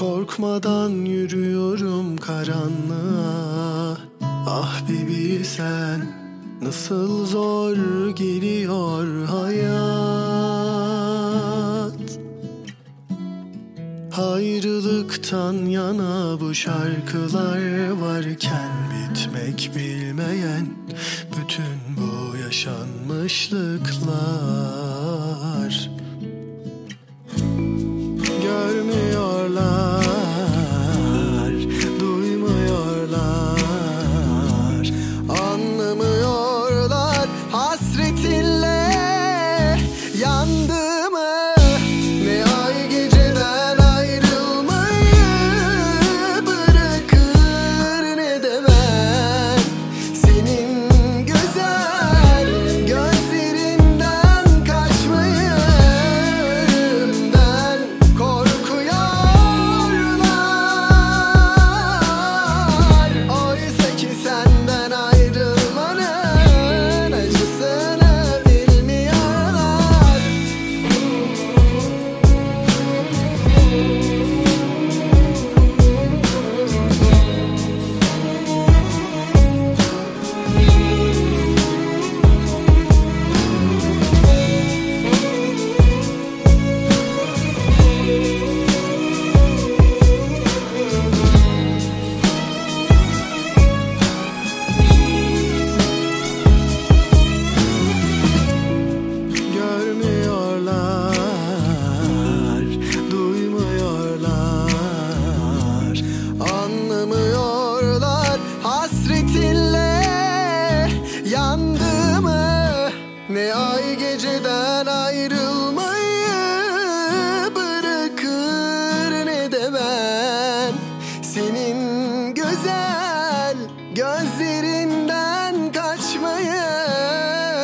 Korkmadan yürüyorum karanlığa. Ah bilsen nasıl zor geliyor hayat. Ayrılıktan yana bu şarkılar varken bitmek bilmeyen bütün bu yaşanmışlıklar Ne ay geceden ayrılmayı bırakır ne de ben. Senin güzel gözlerinden kaçmayı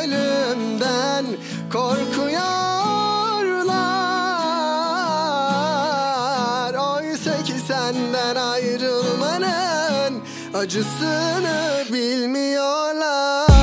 ölümden korkuyorlar. Oysa ki senden ayrılmanın acısını bilmiyorlar